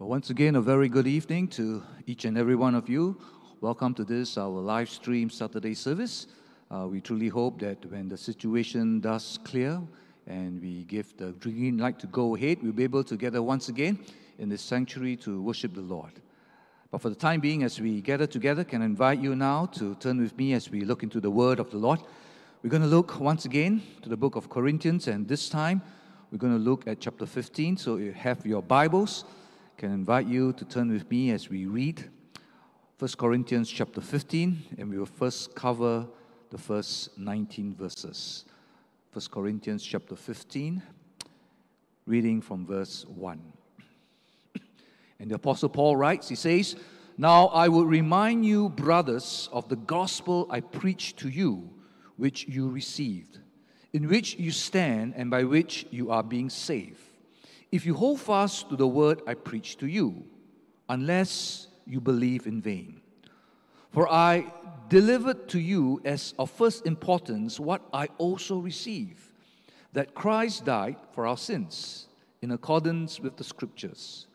Well, once again, a very good evening to each and every one of you. Welcome to this, our live stream Saturday service. Uh, we truly hope that when the situation does clear and we give the green light to go ahead, we'll be able to gather once again in this sanctuary to worship the Lord. But for the time being, as we gather together, can I invite you now to turn with me as we look into the Word of the Lord. We're going to look once again to the book of Corinthians, and this time we're going to look at chapter 15. So you have your Bibles. Can invite you to turn with me as we read 1 Corinthians chapter 15, and we will first cover the first 19 verses. 1 Corinthians chapter 15, reading from verse 1. And the Apostle Paul writes, he says, Now I will remind you, brothers, of the gospel I preached to you, which you received, in which you stand and by which you are being saved, if you hold fast to the word I preach to you, unless you believe in vain. For I delivered to you as of first importance what I also received that Christ died for our sins in accordance with the scriptures,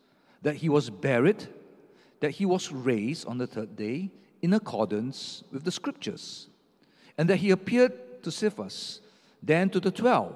that he was buried, that he was raised on the third day in accordance with the scriptures, and that he appeared to Cephas, then to the twelve.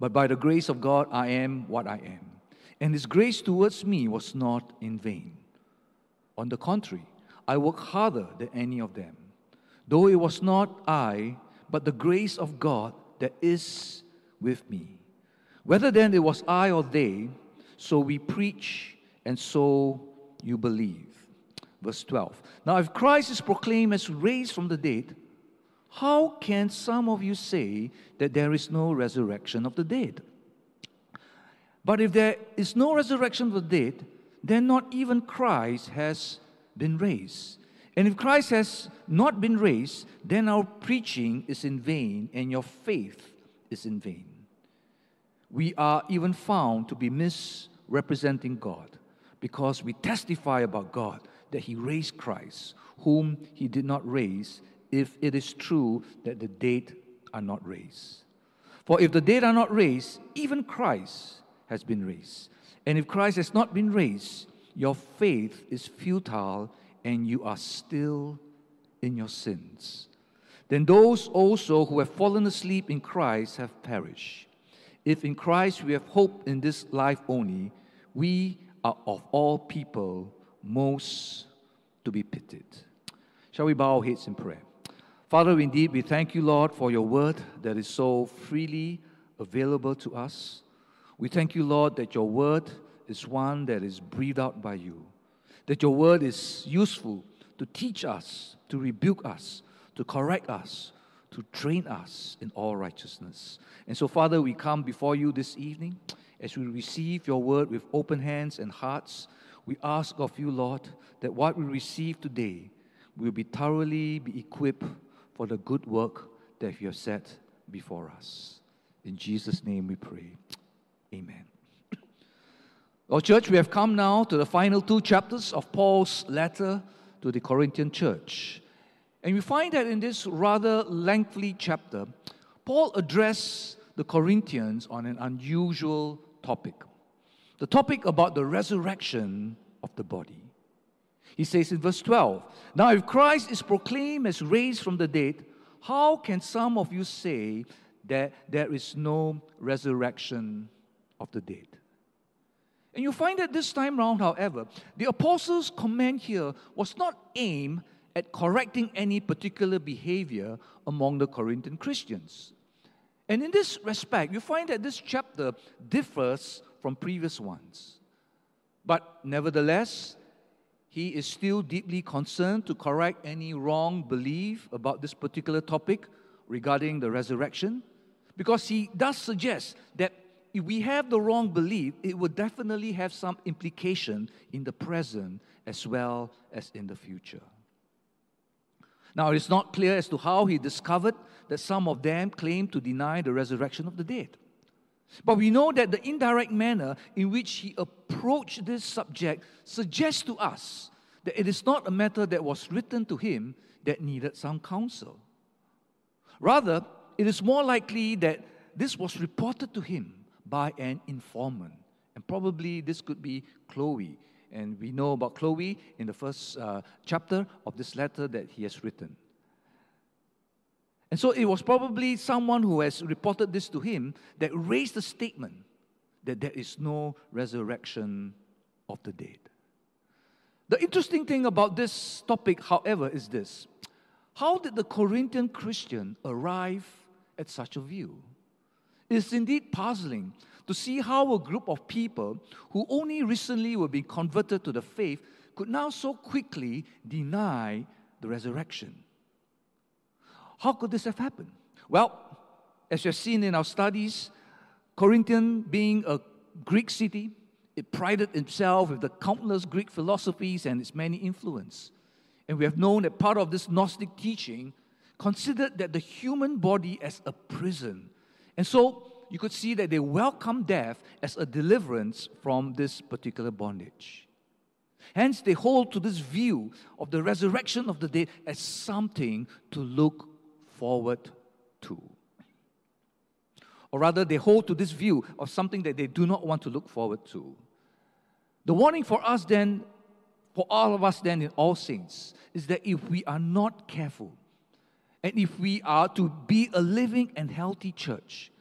But by the grace of God, I am what I am. And his grace towards me was not in vain. On the contrary, I worked harder than any of them. Though it was not I, but the grace of God that is with me. Whether then it was I or they, so we preach, and so you believe. Verse 12. Now, if Christ is proclaimed as raised from the dead, how can some of you say that there is no resurrection of the dead? But if there is no resurrection of the dead, then not even Christ has been raised. And if Christ has not been raised, then our preaching is in vain and your faith is in vain. We are even found to be misrepresenting God because we testify about God that He raised Christ, whom He did not raise, if it is true that the dead are not raised. For if the dead are not raised, even Christ has been raised. And if Christ has not been raised, your faith is futile and you are still in your sins. Then those also who have fallen asleep in Christ have perished. If in Christ we have hope in this life only, we are of all people most to be pitied. Shall we bow our heads in prayer? Father, indeed, we thank you, Lord, for your word that is so freely available to us. We thank you, Lord, that your word is one that is breathed out by you, that your word is useful to teach us, to rebuke us, to correct us, to train us in all righteousness. And so, Father, we come before you this evening as we receive your word with open hands and hearts. We ask of you, Lord, that what we receive today will be thoroughly be equipped for the good work that you have set before us. In Jesus' name we pray. Amen. Well, church, we have come now to the final two chapters of Paul's letter to the Corinthian church. And we find that in this rather lengthy chapter, Paul addressed the Corinthians on an unusual topic the topic about the resurrection of the body. He says in verse 12 Now, if Christ is proclaimed as raised from the dead, how can some of you say that there is no resurrection of the dead? And you find that this time round, however, the apostles' comment here was not aimed at correcting any particular behavior among the Corinthian Christians. And in this respect, you find that this chapter differs from previous ones. But nevertheless, he is still deeply concerned to correct any wrong belief about this particular topic regarding the resurrection because he does suggest that if we have the wrong belief, it will definitely have some implication in the present as well as in the future. Now, it's not clear as to how he discovered that some of them claim to deny the resurrection of the dead. But we know that the indirect manner in which he approached this subject suggests to us that it is not a matter that was written to him that needed some counsel. Rather, it is more likely that this was reported to him by an informant. And probably this could be Chloe. And we know about Chloe in the first uh, chapter of this letter that he has written. And so it was probably someone who has reported this to him that raised the statement that there is no resurrection of the dead. The interesting thing about this topic, however, is this How did the Corinthian Christian arrive at such a view? It's indeed puzzling to see how a group of people who only recently were being converted to the faith could now so quickly deny the resurrection. How could this have happened? Well, as you have seen in our studies, Corinthian being a Greek city, it prided itself with the countless Greek philosophies and its many influence. And we have known that part of this Gnostic teaching considered that the human body as a prison. And so you could see that they welcomed death as a deliverance from this particular bondage. Hence, they hold to this view of the resurrection of the dead as something to look forward to. Or rather, they hold to this view of something that they do not want to look forward to. The warning for us then, for all of us then in all saints, is that if we are not careful, and if we are to be a living and healthy church,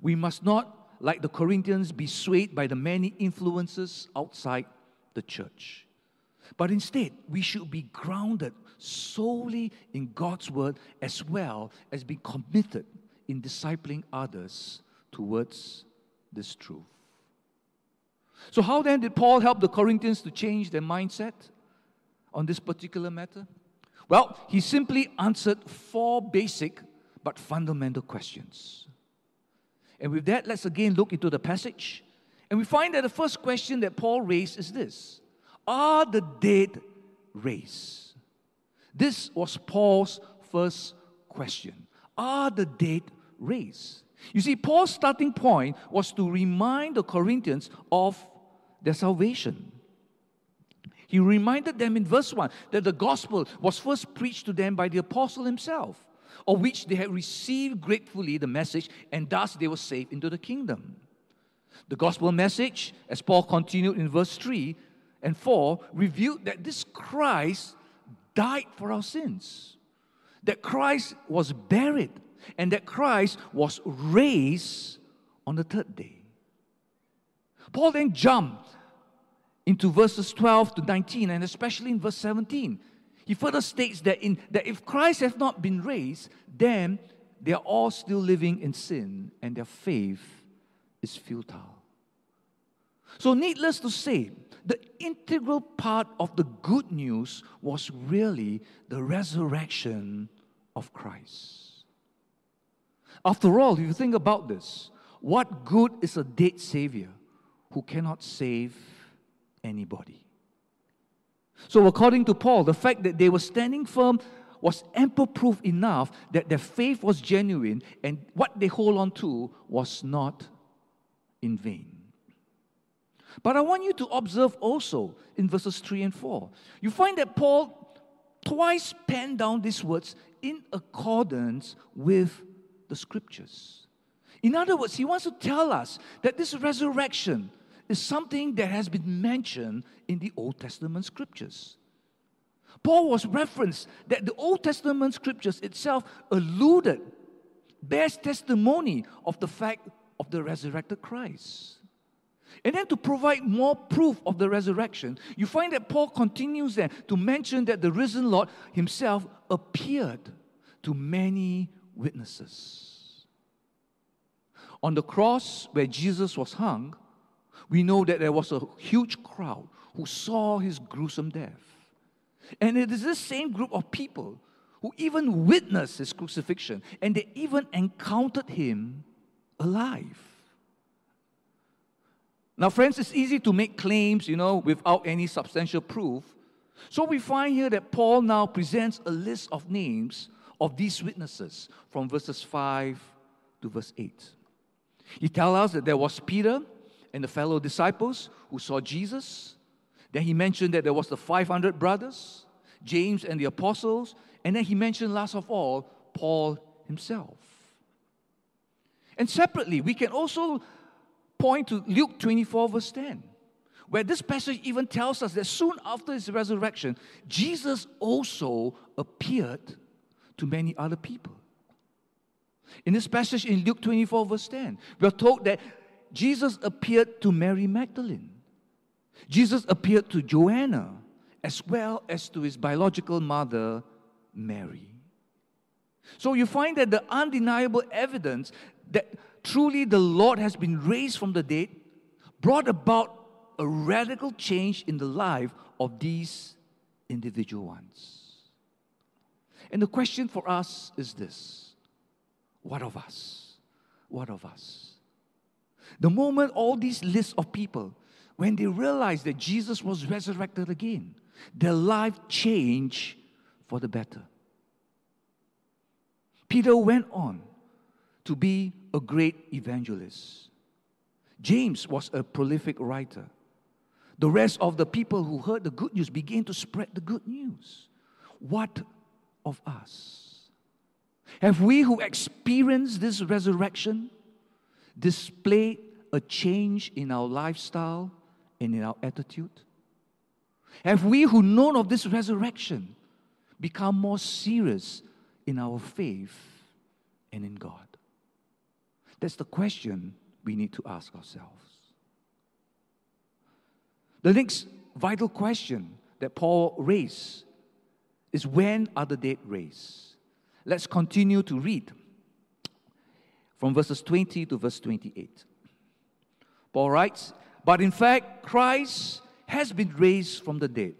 we must not, like the Corinthians, be swayed by the many influences outside the church. But instead, we should be grounded solely in God's word as well as be committed in discipling others towards this truth. So, how then did Paul help the Corinthians to change their mindset on this particular matter? Well, he simply answered four basic but fundamental questions. And with that, let's again look into the passage. And we find that the first question that Paul raised is this Are the dead raised? This was Paul's first question. Are the dead raised? You see, Paul's starting point was to remind the Corinthians of their salvation. He reminded them in verse 1 that the gospel was first preached to them by the apostle himself, of which they had received gratefully the message, and thus they were saved into the kingdom. The gospel message, as Paul continued in verse 3 and 4, revealed that this Christ died for our sins, that Christ was buried, and that Christ was raised on the third day. Paul then jumped into verses 12 to 19, and especially in verse 17. He further states that, in, that if Christ has not been raised, then they are all still living in sin, and their faith is futile. So, needless to say, the integral part of the good news was really the resurrection of Christ. After all, if you think about this, what good is a dead Savior who cannot save anybody? So, according to Paul, the fact that they were standing firm was ample proof enough that their faith was genuine and what they hold on to was not in vain. But I want you to observe also in verses 3 and 4. You find that Paul twice penned down these words in accordance with the scriptures. In other words, he wants to tell us that this resurrection is something that has been mentioned in the Old Testament scriptures. Paul was referenced that the Old Testament scriptures itself alluded, bears testimony of the fact of the resurrected Christ. And then to provide more proof of the resurrection, you find that Paul continues then to mention that the risen Lord himself appeared to many witnesses. On the cross where Jesus was hung, we know that there was a huge crowd who saw his gruesome death. And it is this same group of people who even witnessed his crucifixion and they even encountered him alive. Now, friends, it's easy to make claims, you know, without any substantial proof. So we find here that Paul now presents a list of names of these witnesses from verses 5 to verse 8. He tells us that there was Peter and the fellow disciples who saw Jesus. Then he mentioned that there was the 500 brothers, James and the apostles, and then he mentioned last of all Paul himself. And separately, we can also point to Luke 24, verse 10, where this passage even tells us that soon after his resurrection, Jesus also appeared to many other people. In this passage in Luke 24, verse 10, we are told that Jesus appeared to Mary Magdalene. Jesus appeared to Joanna as well as to his biological mother, Mary. So you find that the undeniable evidence that truly the Lord has been raised from the dead brought about a radical change in the life of these individual ones. And the question for us is this What of us? What of us? The moment all these lists of people, when they realized that Jesus was resurrected again, their life changed for the better. Peter went on to be a great evangelist. James was a prolific writer. The rest of the people who heard the good news began to spread the good news. What of us? Have we who experienced this resurrection displayed a change in our lifestyle and in our attitude? Have we who known of this resurrection become more serious in our faith and in God? That's the question we need to ask ourselves. The next vital question that Paul raised is when are the dead raised? Let's continue to read from verses 20 to verse 28. Paul writes, But in fact, Christ has been raised from the dead,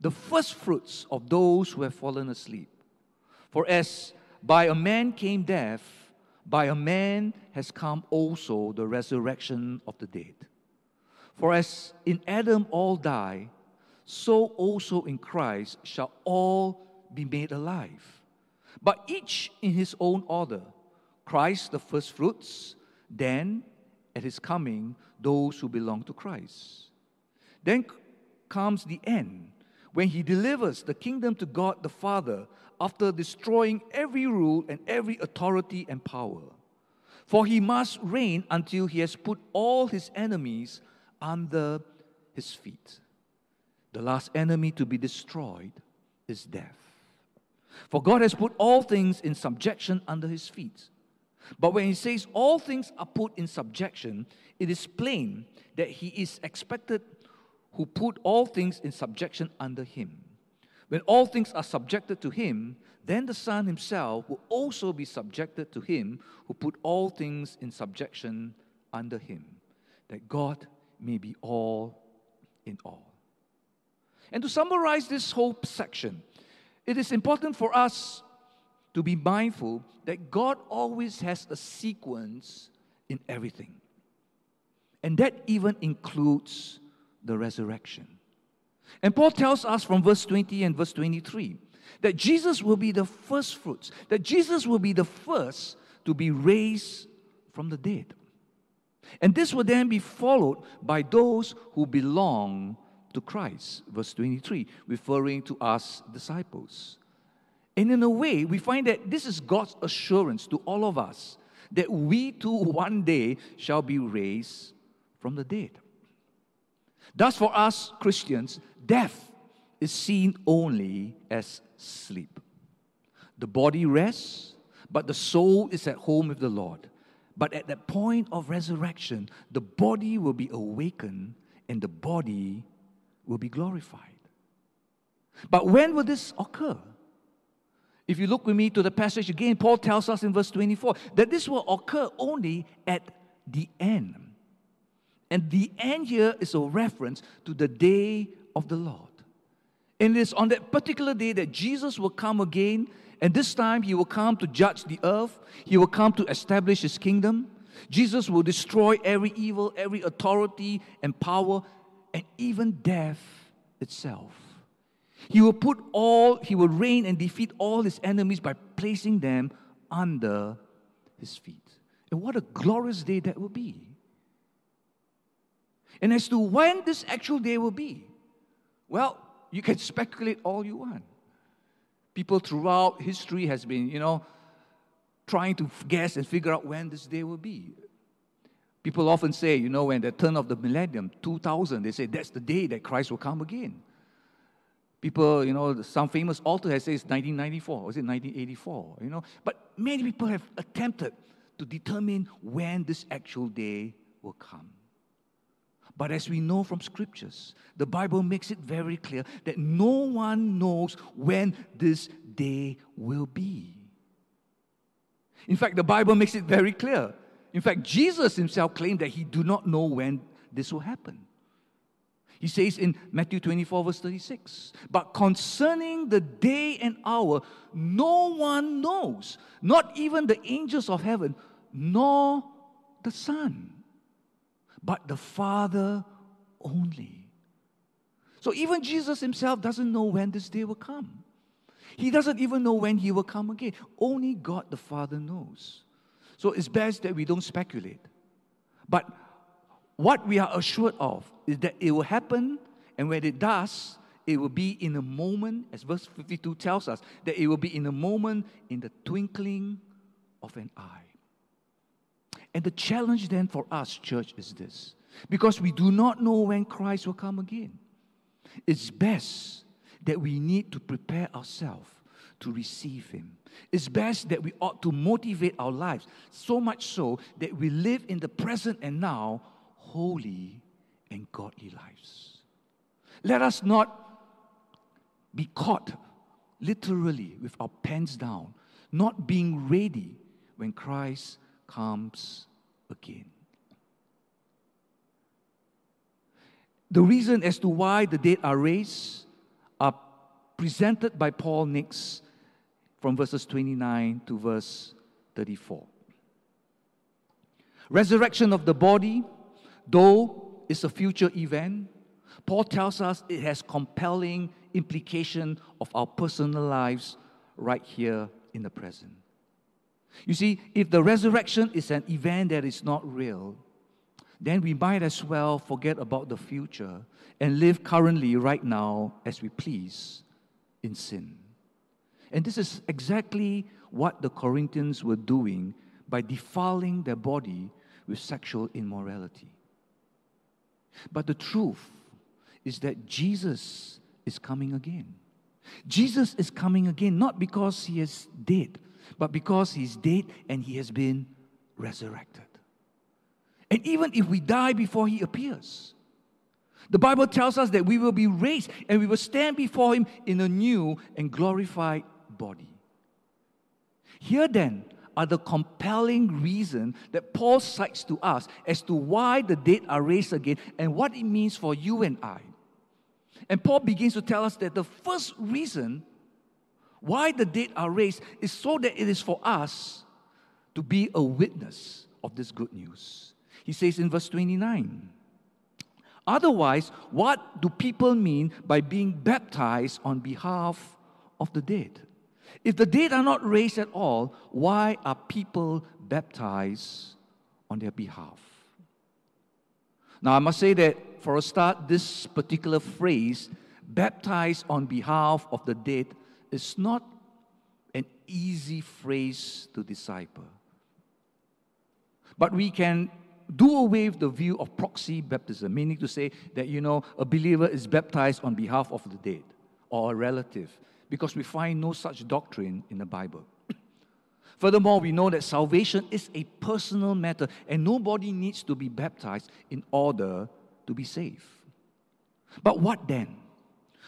the first fruits of those who have fallen asleep. For as by a man came death, by a man has come also the resurrection of the dead. For as in Adam all die, so also in Christ shall all be made alive. But each in his own order Christ the firstfruits, then at his coming, those who belong to Christ. Then comes the end, when he delivers the kingdom to God the Father after destroying every rule and every authority and power. For he must reign until he has put all his enemies under his feet. The last enemy to be destroyed is death. For God has put all things in subjection under his feet. But when he says all things are put in subjection, it is plain that he is expected who put all things in subjection under him. When all things are subjected to him, then the Son himself will also be subjected to him who put all things in subjection under him, that God may be all in all. And to summarize this whole section, it is important for us to be mindful that God always has a sequence in everything. And that even includes the resurrection. And Paul tells us from verse 20 and verse 23 that Jesus will be the first fruits, that Jesus will be the first to be raised from the dead. And this will then be followed by those who belong to Christ. Verse 23, referring to us disciples. And in a way, we find that this is God's assurance to all of us that we too one day shall be raised from the dead. Thus, for us Christians, death is seen only as sleep. The body rests, but the soul is at home with the Lord. But at that point of resurrection, the body will be awakened and the body will be glorified. But when will this occur? If you look with me to the passage again, Paul tells us in verse 24 that this will occur only at the end. And the end here is a reference to the day of the Lord. And it is on that particular day that Jesus will come again, and this time he will come to judge the earth, he will come to establish his kingdom. Jesus will destroy every evil, every authority and power, and even death itself. He will put all, he will reign and defeat all his enemies by placing them under his feet. And what a glorious day that will be. And as to when this actual day will be, well, you can speculate all you want. People throughout history has been, you know, trying to guess and figure out when this day will be. People often say, you know, when the turn of the millennium, 2000, they say that's the day that Christ will come again. People, you know, some famous author has said it's 1994, or is it 1984, you know? But many people have attempted to determine when this actual day will come. But as we know from scriptures, the Bible makes it very clear that no one knows when this day will be. In fact, the Bible makes it very clear. In fact, Jesus himself claimed that he do not know when this will happen. He says in Matthew 24, verse 36, but concerning the day and hour, no one knows, not even the angels of heaven, nor the Son but the Father only. So even Jesus himself doesn't know when this day will come. He doesn't even know when he will come again. Only God the Father knows. So it's best that we don't speculate. But what we are assured of is that it will happen, and when it does, it will be in a moment, as verse 52 tells us, that it will be in a moment in the twinkling of an eye. And the challenge then for us, church, is this because we do not know when Christ will come again. It's best that we need to prepare ourselves to receive Him. It's best that we ought to motivate our lives, so much so that we live in the present and now holy and godly lives. Let us not be caught literally with our pants down, not being ready when Christ comes again. The reason as to why the dead are raised are presented by Paul next from verses 29 to verse 34. Resurrection of the body, though is a future event, Paul tells us it has compelling implication of our personal lives right here in the present. You see, if the resurrection is an event that is not real, then we might as well forget about the future and live currently, right now, as we please in sin. And this is exactly what the Corinthians were doing by defiling their body with sexual immorality. But the truth is that Jesus is coming again. Jesus is coming again, not because he is dead, but because he's dead and he has been resurrected. And even if we die before he appears, the Bible tells us that we will be raised and we will stand before him in a new and glorified body. Here then are the compelling reason that Paul cites to us as to why the dead are raised again and what it means for you and I. And Paul begins to tell us that the first reason why the dead are raised is so that it is for us to be a witness of this good news. He says in verse 29 Otherwise, what do people mean by being baptized on behalf of the dead? If the dead are not raised at all, why are people baptized on their behalf? Now, I must say that for a start, this particular phrase, baptized on behalf of the dead, is not an easy phrase to decipher. But we can do away with the view of proxy baptism, meaning to say that, you know, a believer is baptized on behalf of the dead or a relative, because we find no such doctrine in the Bible. Furthermore, we know that salvation is a personal matter and nobody needs to be baptized in order to be saved. But what then?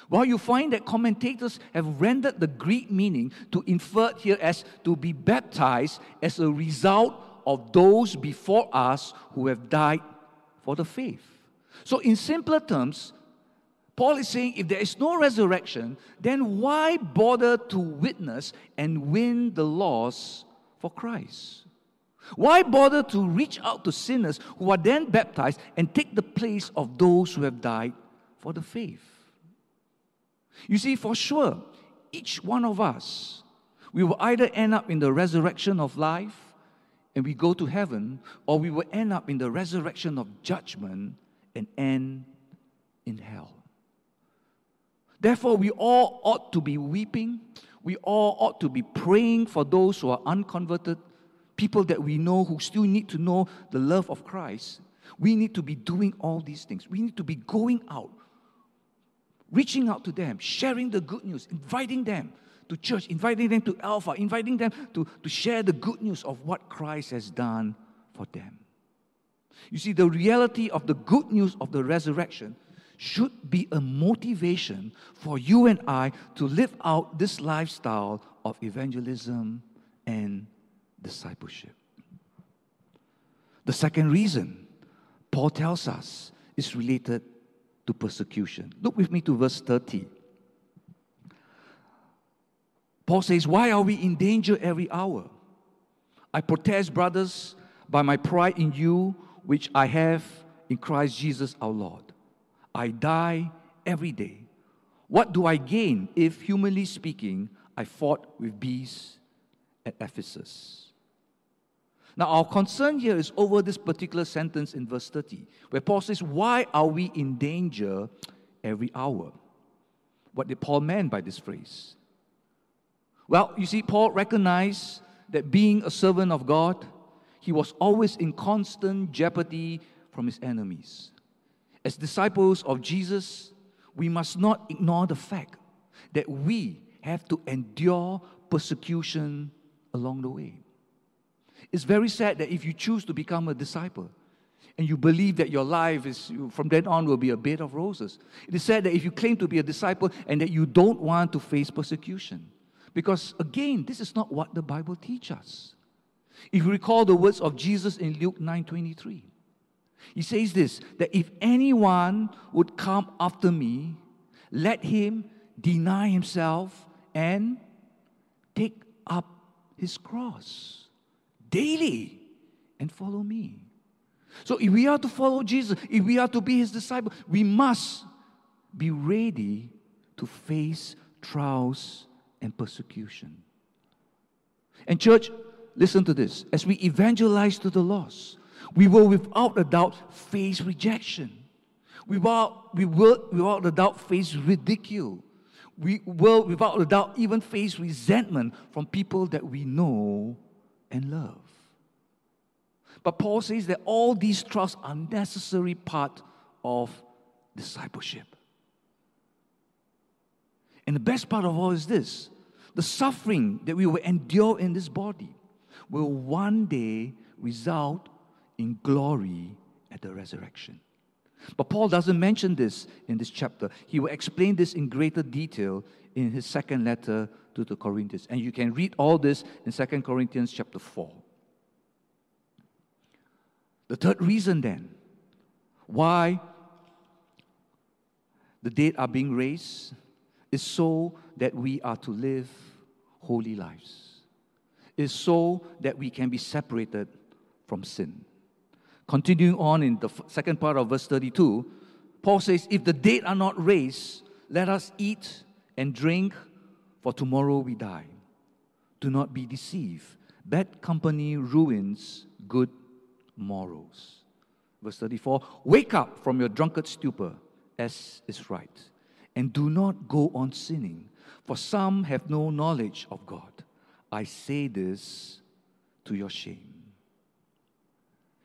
Well, you find that commentators have rendered the Greek meaning to infer here as to be baptized as a result of those before us who have died for the faith. So, in simpler terms, Paul is saying if there is no resurrection, then why bother to witness and win the lost for Christ? Why bother to reach out to sinners who are then baptized and take the place of those who have died for the faith? You see, for sure, each one of us, we will either end up in the resurrection of life and we go to heaven, or we will end up in the resurrection of judgment and end in hell. Therefore, we all ought to be weeping. We all ought to be praying for those who are unconverted, people that we know who still need to know the love of Christ. We need to be doing all these things. We need to be going out, reaching out to them, sharing the good news, inviting them to church, inviting them to Alpha, inviting them to, to share the good news of what Christ has done for them. You see, the reality of the good news of the resurrection should be a motivation for you and I to live out this lifestyle of evangelism and discipleship. The second reason Paul tells us is related to persecution. Look with me to verse 30. Paul says, Why are we in danger every hour? I protest, brothers, by my pride in you, which I have in Christ Jesus our Lord. I die every day. What do I gain if, humanly speaking, I fought with beasts at Ephesus? Now, our concern here is over this particular sentence in verse 30, where Paul says, Why are we in danger every hour? What did Paul mean by this phrase? Well, you see, Paul recognized that being a servant of God, he was always in constant jeopardy from his enemies. As disciples of Jesus, we must not ignore the fact that we have to endure persecution along the way. It's very sad that if you choose to become a disciple and you believe that your life is from then on will be a bed of roses, it is sad that if you claim to be a disciple and that you don't want to face persecution. Because again, this is not what the Bible teaches us. If you recall the words of Jesus in Luke 9:23, he says this that if anyone would come after me, let him deny himself and take up his cross daily and follow me. So if we are to follow Jesus, if we are to be his disciple, we must be ready to face trials and persecution. And, church, listen to this. As we evangelize to the lost, we will without a doubt face rejection. We will, we will without a doubt face ridicule. We will without a doubt even face resentment from people that we know and love. But Paul says that all these trusts are necessary part of discipleship. And the best part of all is this the suffering that we will endure in this body will one day result in glory at the resurrection. But Paul doesn't mention this in this chapter. He will explain this in greater detail in his second letter to the Corinthians. And you can read all this in Second Corinthians chapter 4. The third reason then why the dead are being raised is so that we are to live holy lives, is so that we can be separated from sin. Continuing on in the second part of verse 32, Paul says, If the dead are not raised, let us eat and drink, for tomorrow we die. Do not be deceived. Bad company ruins good morals. Verse 34 Wake up from your drunkard stupor, as is right and do not go on sinning, for some have no knowledge of God. I say this to your shame.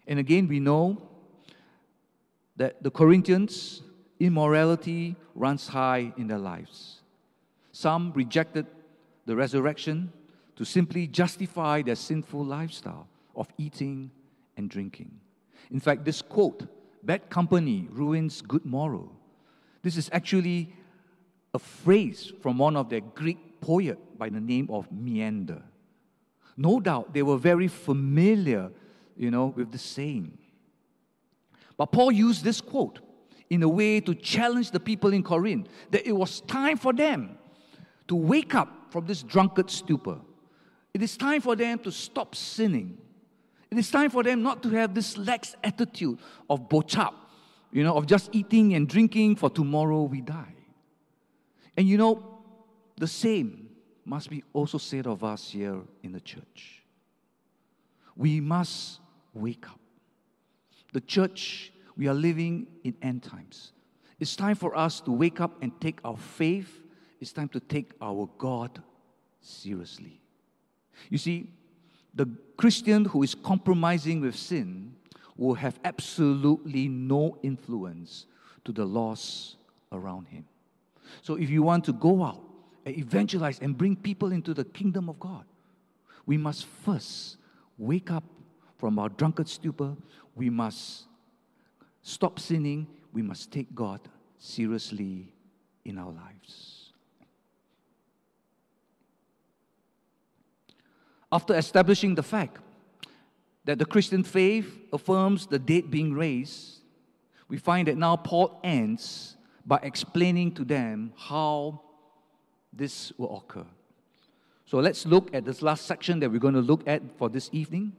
And again, we know that the Corinthians, immorality runs high in their lives. Some rejected the resurrection to simply justify their sinful lifestyle of eating and drinking. In fact, this quote, bad company ruins good moral, this is actually a phrase from one of their Greek poet by the name of Menander. No doubt they were very familiar, you know, with the saying. But Paul used this quote in a way to challenge the people in Corinth that it was time for them to wake up from this drunkard stupor. It is time for them to stop sinning. It is time for them not to have this lax attitude of bochap, you know, of just eating and drinking for tomorrow we die. And you know, the same must be also said of us here in the church. We must wake up. The church, we are living in end times. It's time for us to wake up and take our faith. It's time to take our God seriously. You see, the Christian who is compromising with sin will have absolutely no influence to the loss around him. So if you want to go out and evangelize and bring people into the kingdom of God, we must first wake up from our drunkard stupor. We must stop sinning. We must take God seriously in our lives. After establishing the fact that the Christian faith affirms the dead being raised, we find that now Paul ends by explaining to them how this will occur. So let's look at this last section that we're going to look at for this evening,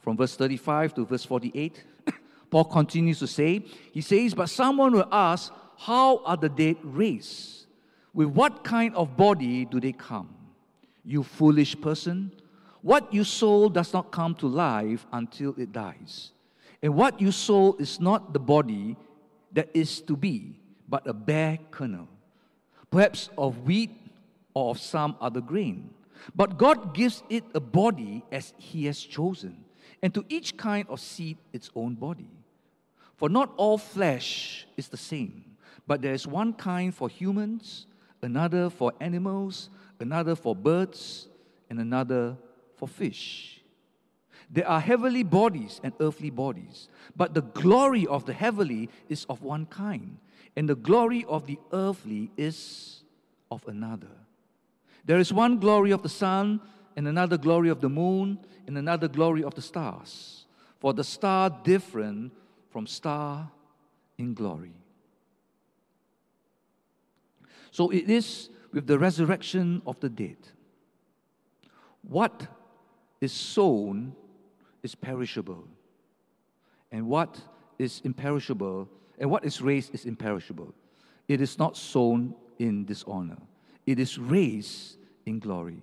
from verse 35 to verse 48. Paul continues to say, He says, But someone will ask, How are the dead raised? With what kind of body do they come? You foolish person, what you sow does not come to life until it dies. And what you sow is not the body that is to be, but a bare kernel, perhaps of wheat or of some other grain. But God gives it a body as He has chosen, and to each kind of seed its own body. For not all flesh is the same, but there is one kind for humans, another for animals, another for birds, and another for fish. There are heavenly bodies and earthly bodies, but the glory of the heavenly is of one kind, and the glory of the earthly is of another. There is one glory of the sun, and another glory of the moon, and another glory of the stars. For the star different from star in glory. So it is with the resurrection of the dead. What is sown is perishable, and what is imperishable, and what is raised is imperishable. It is not sown in dishonor, it is raised in glory.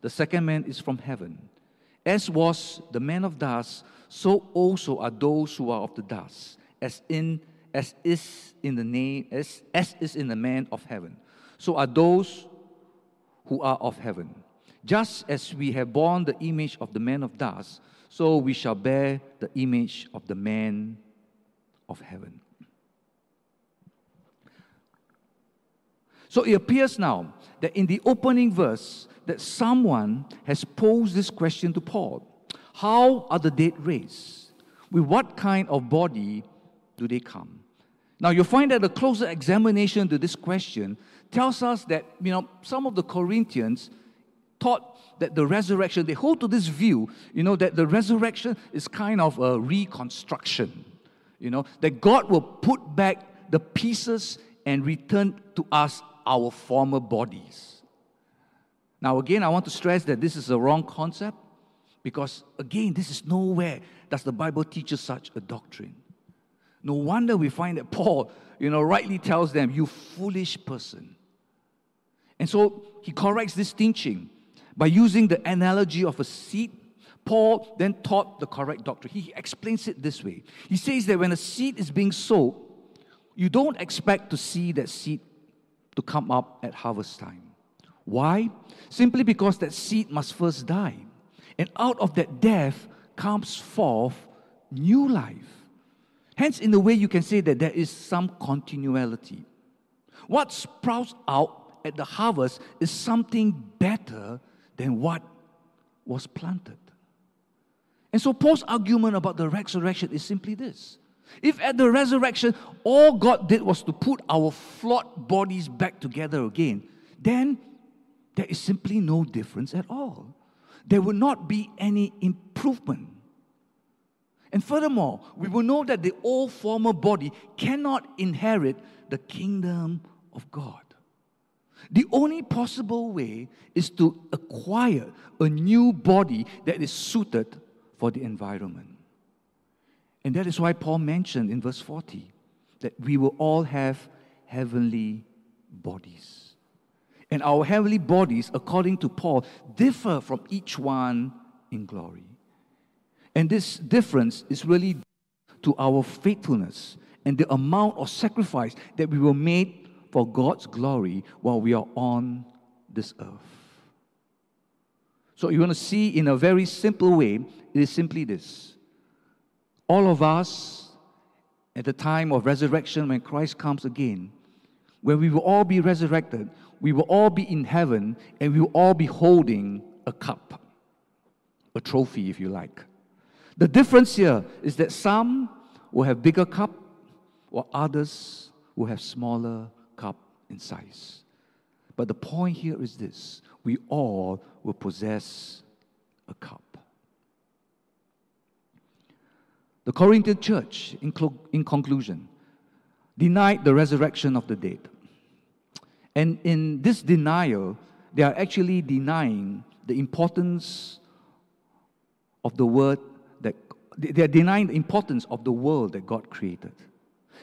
The second man is from heaven. As was the man of dust, so also are those who are of the dust, as in as is in the name as, as is in the man of heaven. So are those who are of heaven. Just as we have borne the image of the man of dust, so we shall bear the image of the man of heaven. So it appears now that in the opening verse that someone has posed this question to Paul. How are the dead raised? With what kind of body do they come? Now you'll find that a closer examination to this question tells us that you know some of the Corinthians taught that the resurrection, they hold to this view, you know, that the resurrection is kind of a reconstruction, you know, that God will put back the pieces and return to us our former bodies. Now, again, I want to stress that this is a wrong concept because, again, this is nowhere does the Bible teach us such a doctrine. No wonder we find that Paul, you know, rightly tells them, you foolish person. And so he corrects this teaching by using the analogy of a seed, Paul then taught the correct doctrine. He explains it this way. He says that when a seed is being sowed, you don't expect to see that seed to come up at harvest time. Why? Simply because that seed must first die. And out of that death comes forth new life. Hence, in a way, you can say that there is some continuality. What sprouts out at the harvest is something better than what was planted. And so Paul's argument about the resurrection is simply this. If at the resurrection all God did was to put our flawed bodies back together again, then there is simply no difference at all. There will not be any improvement. And furthermore, we will know that the old former body cannot inherit the kingdom of God. The only possible way is to acquire a new body that is suited for the environment. And that is why Paul mentioned in verse 40 that we will all have heavenly bodies. And our heavenly bodies, according to Paul, differ from each one in glory. And this difference is really to our faithfulness and the amount of sacrifice that we were made for God's glory while we are on this earth. So, you want to see in a very simple way, it is simply this. All of us, at the time of resurrection, when Christ comes again, when we will all be resurrected, we will all be in heaven and we will all be holding a cup, a trophy, if you like. The difference here is that some will have bigger cup, while others will have smaller cup in size. But the point here is this we all will possess a cup. The Corinthian church, in, conclusion, denied the resurrection of the dead. And in this denial, they are actually denying the importance of the word that they are denying the importance of the world that God created.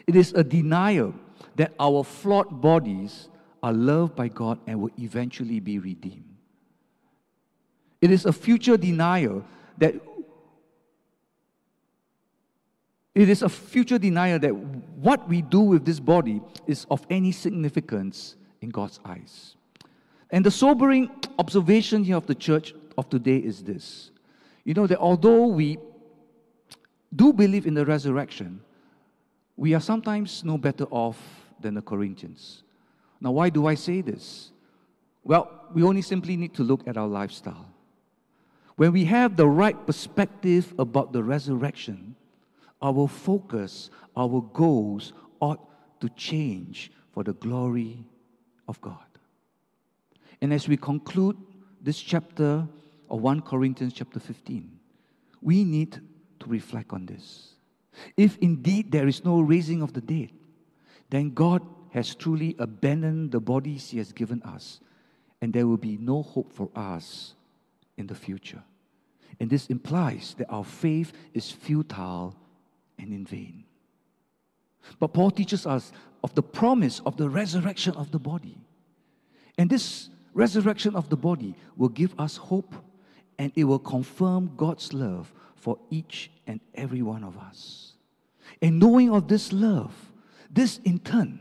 It is a denial that our flawed bodies are loved by God and will eventually be redeemed. It is a future denial that it is a future denial that what we do with this body is of any significance in God's eyes. And the sobering observation here of the church of today is this you know, that although we do believe in the resurrection, we are sometimes no better off than the Corinthians. Now, why do I say this? Well, we only simply need to look at our lifestyle. When we have the right perspective about the resurrection, our focus, our goals ought to change for the glory of God. And as we conclude this chapter of 1 Corinthians chapter 15, we need to reflect on this. If indeed there is no raising of the dead, then God has truly abandoned the bodies He has given us, and there will be no hope for us in the future. And this implies that our faith is futile and in vain. But Paul teaches us of the promise of the resurrection of the body. And this resurrection of the body will give us hope and it will confirm God's love for each and every one of us. And knowing of this love, this in turn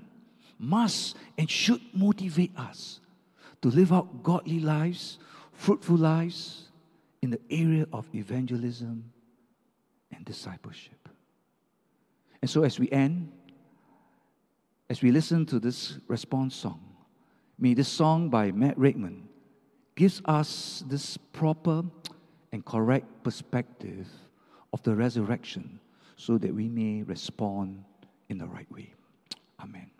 must and should motivate us to live out godly lives, fruitful lives in the area of evangelism and discipleship. And so, as we end, as we listen to this response song, may this song by Matt Redman gives us this proper and correct perspective of the resurrection so that we may respond in the right way. Amen.